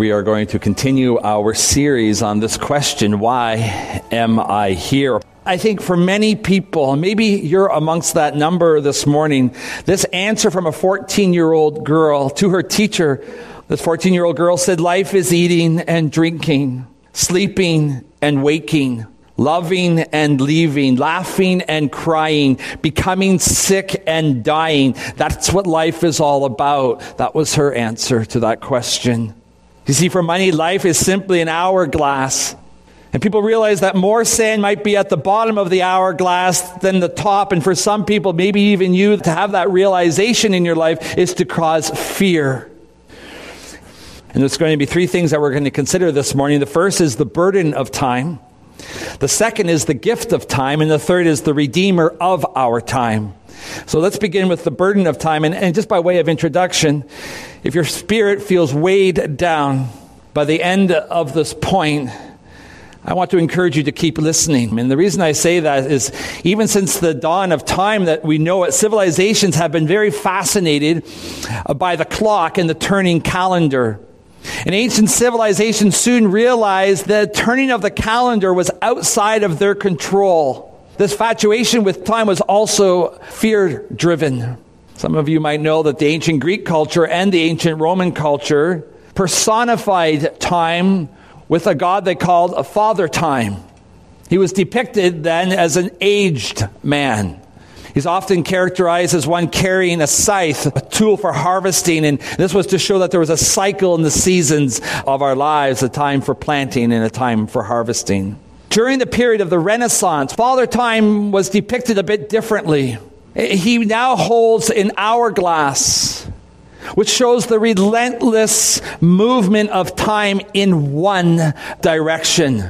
We are going to continue our series on this question why am I here? I think for many people, maybe you're amongst that number this morning, this answer from a 14 year old girl to her teacher, this 14 year old girl said, Life is eating and drinking, sleeping and waking, loving and leaving, laughing and crying, becoming sick and dying. That's what life is all about. That was her answer to that question. You see, for many, life is simply an hourglass. And people realize that more sand might be at the bottom of the hourglass than the top. And for some people, maybe even you, to have that realization in your life is to cause fear. And there's going to be three things that we're going to consider this morning. The first is the burden of time. The second is the gift of time. And the third is the redeemer of our time. So let's begin with the burden of time. And, and just by way of introduction, if your spirit feels weighed down by the end of this point, I want to encourage you to keep listening. And the reason I say that is even since the dawn of time that we know it, civilizations have been very fascinated uh, by the clock and the turning calendar. And ancient civilizations soon realized that turning of the calendar was outside of their control. This fatuation with time was also fear driven. Some of you might know that the ancient Greek culture and the ancient Roman culture personified time with a god they called a father time. He was depicted then as an aged man. He's often characterized as one carrying a scythe, a tool for harvesting, and this was to show that there was a cycle in the seasons of our lives, a time for planting and a time for harvesting. During the period of the Renaissance, Father Time was depicted a bit differently. He now holds an hourglass which shows the relentless movement of time in one direction.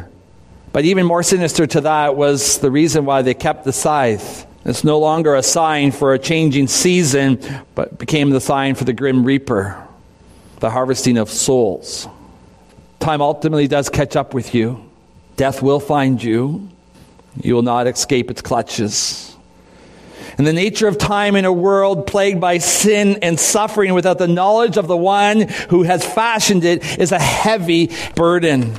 But even more sinister to that was the reason why they kept the scythe. It's no longer a sign for a changing season, but became the sign for the grim reaper, the harvesting of souls. Time ultimately does catch up with you. Death will find you. You will not escape its clutches. And the nature of time in a world plagued by sin and suffering without the knowledge of the one who has fashioned it is a heavy burden.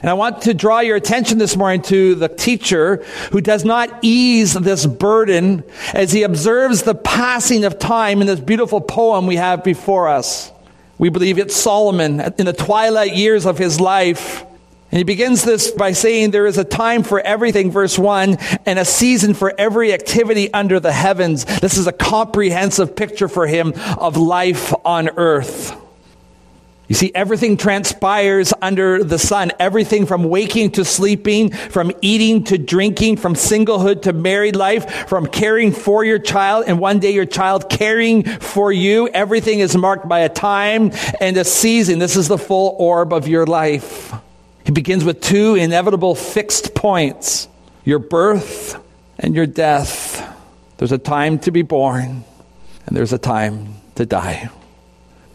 And I want to draw your attention this morning to the teacher who does not ease this burden as he observes the passing of time in this beautiful poem we have before us. We believe it's Solomon in the twilight years of his life. And he begins this by saying there is a time for everything, verse 1, and a season for every activity under the heavens. This is a comprehensive picture for him of life on earth. You see, everything transpires under the sun. Everything from waking to sleeping, from eating to drinking, from singlehood to married life, from caring for your child and one day your child caring for you. Everything is marked by a time and a season. This is the full orb of your life. He begins with two inevitable fixed points your birth and your death. There's a time to be born, and there's a time to die.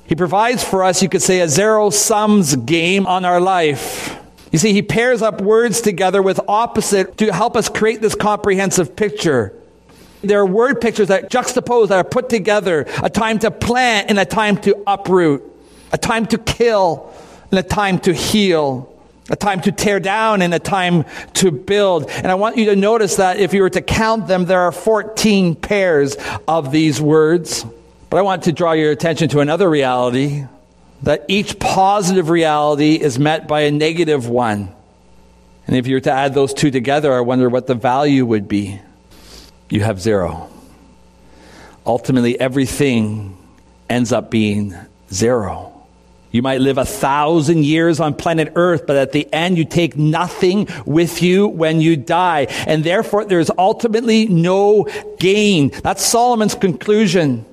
He provides for us, you could say, a zero sums game on our life. You see, he pairs up words together with opposite to help us create this comprehensive picture. There are word pictures that juxtapose, that are put together a time to plant and a time to uproot, a time to kill and a time to heal a time to tear down and a time to build. And I want you to notice that if you were to count them, there are 14 pairs of these words. But I want to draw your attention to another reality that each positive reality is met by a negative one. And if you were to add those two together, I wonder what the value would be. You have zero. Ultimately, everything ends up being zero. You might live a thousand years on planet Earth, but at the end you take nothing with you when you die. And therefore there's ultimately no gain. That's Solomon's conclusion.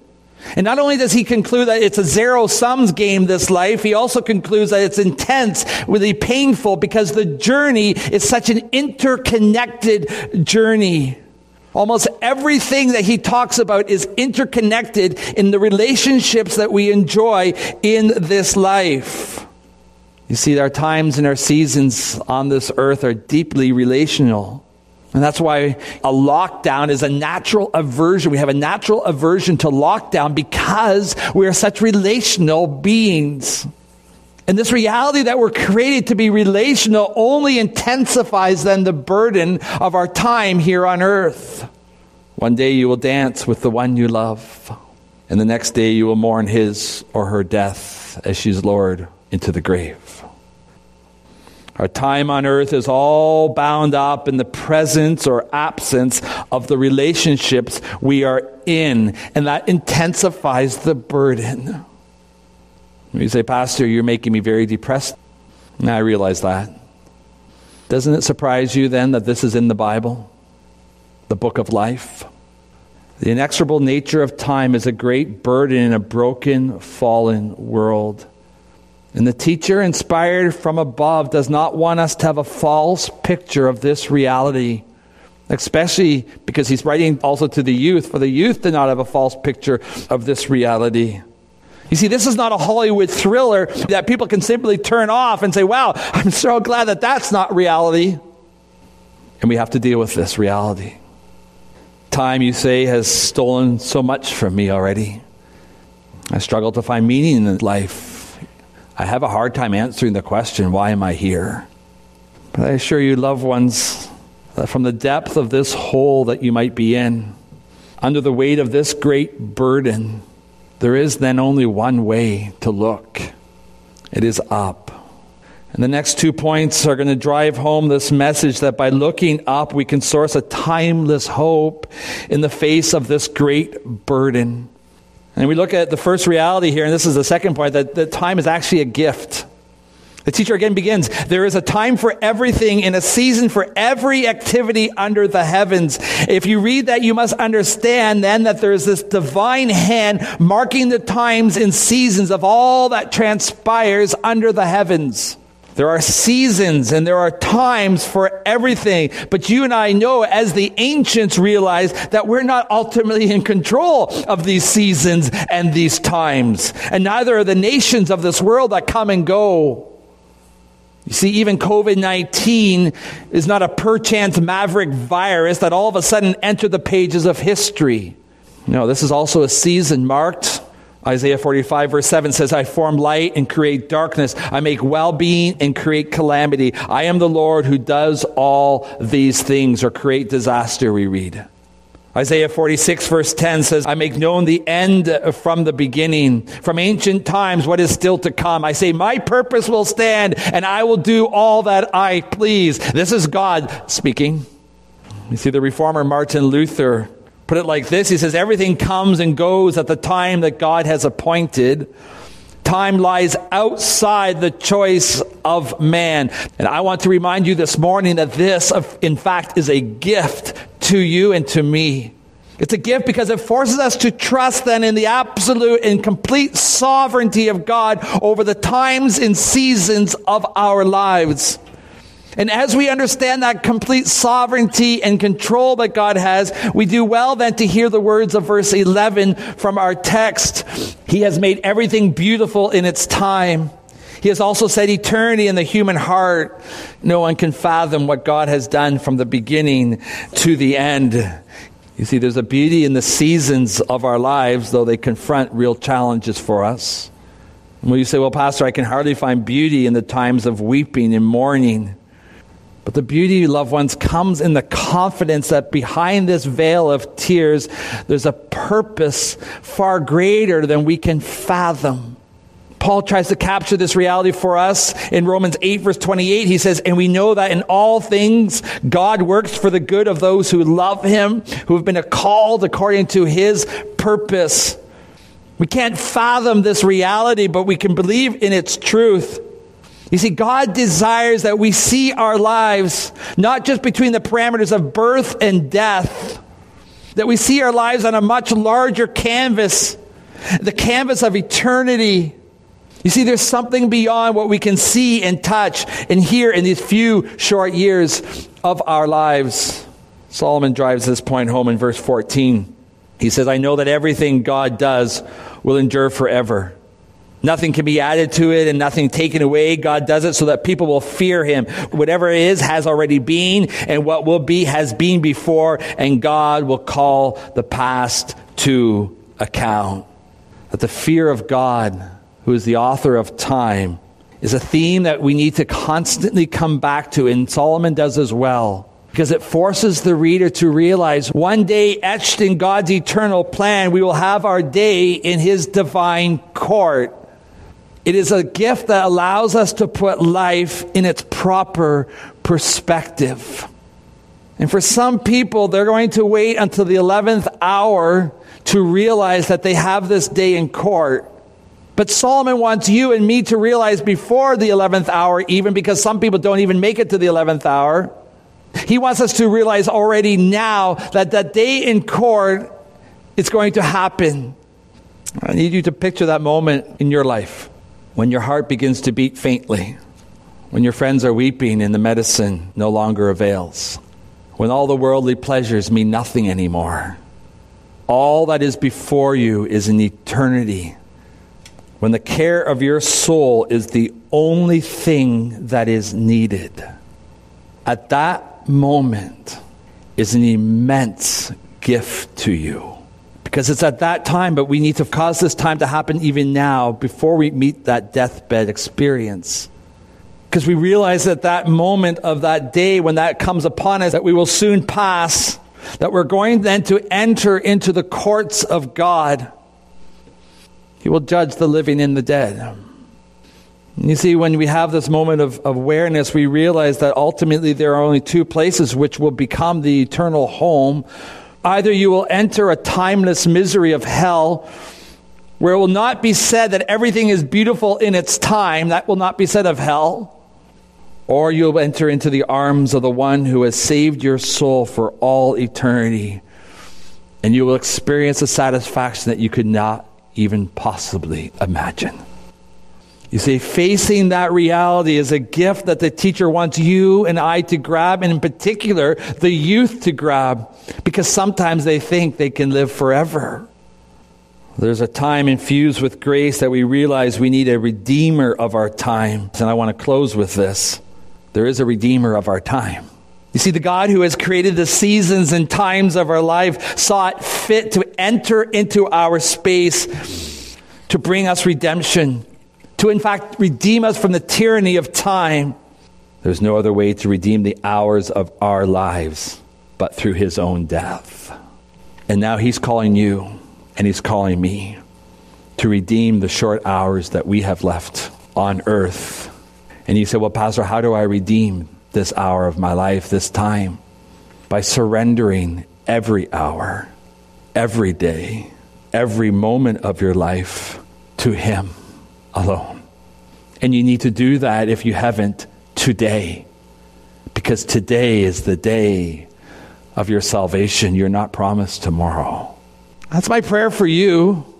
And not only does he conclude that it's a zero sums game, this life, he also concludes that it's intense, really painful, because the journey is such an interconnected journey. Almost everything that he talks about is interconnected in the relationships that we enjoy in this life. You see, our times and our seasons on this earth are deeply relational. And that's why a lockdown is a natural aversion. We have a natural aversion to lockdown because we are such relational beings. And this reality that we're created to be relational only intensifies then the burden of our time here on earth. One day you will dance with the one you love, and the next day you will mourn his or her death as she's lowered into the grave. Our time on earth is all bound up in the presence or absence of the relationships we are in, and that intensifies the burden. You say, Pastor, you're making me very depressed. And I realize that. Doesn't it surprise you then that this is in the Bible, the book of life? The inexorable nature of time is a great burden in a broken, fallen world. And the teacher, inspired from above, does not want us to have a false picture of this reality, especially because he's writing also to the youth, for the youth to not have a false picture of this reality. You see, this is not a Hollywood thriller that people can simply turn off and say, wow, I'm so glad that that's not reality. And we have to deal with this reality. Time, you say, has stolen so much from me already. I struggle to find meaning in life. I have a hard time answering the question, why am I here? But I assure you, loved ones, that from the depth of this hole that you might be in, under the weight of this great burden, there is then only one way to look it is up. And the next two points are going to drive home this message that by looking up, we can source a timeless hope in the face of this great burden. And we look at the first reality here, and this is the second point that, that time is actually a gift. The teacher again begins There is a time for everything and a season for every activity under the heavens. If you read that, you must understand then that there is this divine hand marking the times and seasons of all that transpires under the heavens. There are seasons and there are times for everything. But you and I know, as the ancients realized, that we're not ultimately in control of these seasons and these times. And neither are the nations of this world that come and go. You see, even COVID 19 is not a perchance maverick virus that all of a sudden entered the pages of history. No, this is also a season marked. Isaiah 45, verse 7 says, I form light and create darkness. I make well being and create calamity. I am the Lord who does all these things, or create disaster, we read. Isaiah 46 verse 10 says, I make known the end from the beginning, from ancient times, what is still to come. I say, my purpose will stand and I will do all that I please. This is God speaking. You see, the reformer Martin Luther put it like this. He says, everything comes and goes at the time that God has appointed. Time lies outside the choice of man. And I want to remind you this morning that this, in fact, is a gift to you and to me. It's a gift because it forces us to trust then in the absolute and complete sovereignty of God over the times and seasons of our lives. And as we understand that complete sovereignty and control that God has, we do well then to hear the words of verse 11 from our text. He has made everything beautiful in its time. He has also said eternity in the human heart. No one can fathom what God has done from the beginning to the end. You see, there's a beauty in the seasons of our lives, though they confront real challenges for us. When you say, well, Pastor, I can hardly find beauty in the times of weeping and mourning. But the beauty, loved ones, comes in the confidence that behind this veil of tears, there's a purpose far greater than we can fathom. Paul tries to capture this reality for us in Romans 8, verse 28. He says, And we know that in all things God works for the good of those who love him, who have been called according to his purpose. We can't fathom this reality, but we can believe in its truth. You see, God desires that we see our lives not just between the parameters of birth and death, that we see our lives on a much larger canvas, the canvas of eternity. You see, there's something beyond what we can see and touch and hear in these few short years of our lives. Solomon drives this point home in verse 14. He says, I know that everything God does will endure forever. Nothing can be added to it and nothing taken away. God does it so that people will fear him. Whatever is has already been, and what will be has been before, and God will call the past to account. That the fear of God, who is the author of time, is a theme that we need to constantly come back to, and Solomon does as well because it forces the reader to realize one day etched in God's eternal plan, we will have our day in His divine court. It is a gift that allows us to put life in its proper perspective. And for some people, they're going to wait until the 11th hour to realize that they have this day in court. But Solomon wants you and me to realize before the 11th hour, even because some people don't even make it to the 11th hour. He wants us to realize already now that that day in court is going to happen. I need you to picture that moment in your life when your heart begins to beat faintly, when your friends are weeping and the medicine no longer avails, when all the worldly pleasures mean nothing anymore. All that is before you is an eternity. When the care of your soul is the only thing that is needed. At that moment is an immense gift to you because it's at that time, but we need to cause this time to happen even now before we meet that deathbed experience. Because we realize that that moment of that day when that comes upon us, that we will soon pass, that we're going then to enter into the courts of God. He will judge the living and the dead. You see, when we have this moment of, awareness, we realize that ultimately there are only two places which will become the eternal home Either you will enter a timeless misery of hell where it will not be said that everything is beautiful in its time, that will not be said of hell, or you'll enter into the arms of the one who has saved your soul for all eternity, and you will experience a satisfaction that you could not even possibly imagine. You see, facing that reality is a gift that the teacher wants you and I to grab, and in particular, the youth to grab, because sometimes they think they can live forever. There's a time infused with grace that we realize we need a redeemer of our time. And I want to close with this. There is a redeemer of our time. You see, the God who has created the seasons and times of our life saw it fit to enter into our space to bring us redemption to in fact redeem us from the tyranny of time. There's no other way to redeem the hours of our lives but through his own death. And now he's calling you and he's calling me to redeem the short hours that we have left on earth. And you say, Well, Pastor, how do I redeem this hour of my life, this time? By surrendering every hour, every day, every moment of your life to Him alone. And you need to do that if you haven't today. Because today is the day of your salvation. You're not promised tomorrow. That's my prayer for you.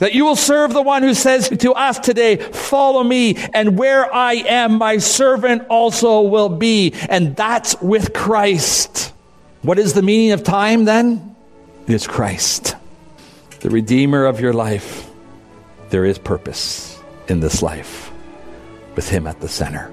That you will serve the one who says to us today, Follow me, and where I am, my servant also will be. And that's with Christ. What is the meaning of time then? It is Christ, the Redeemer of your life. There is purpose in this life with Him at the center.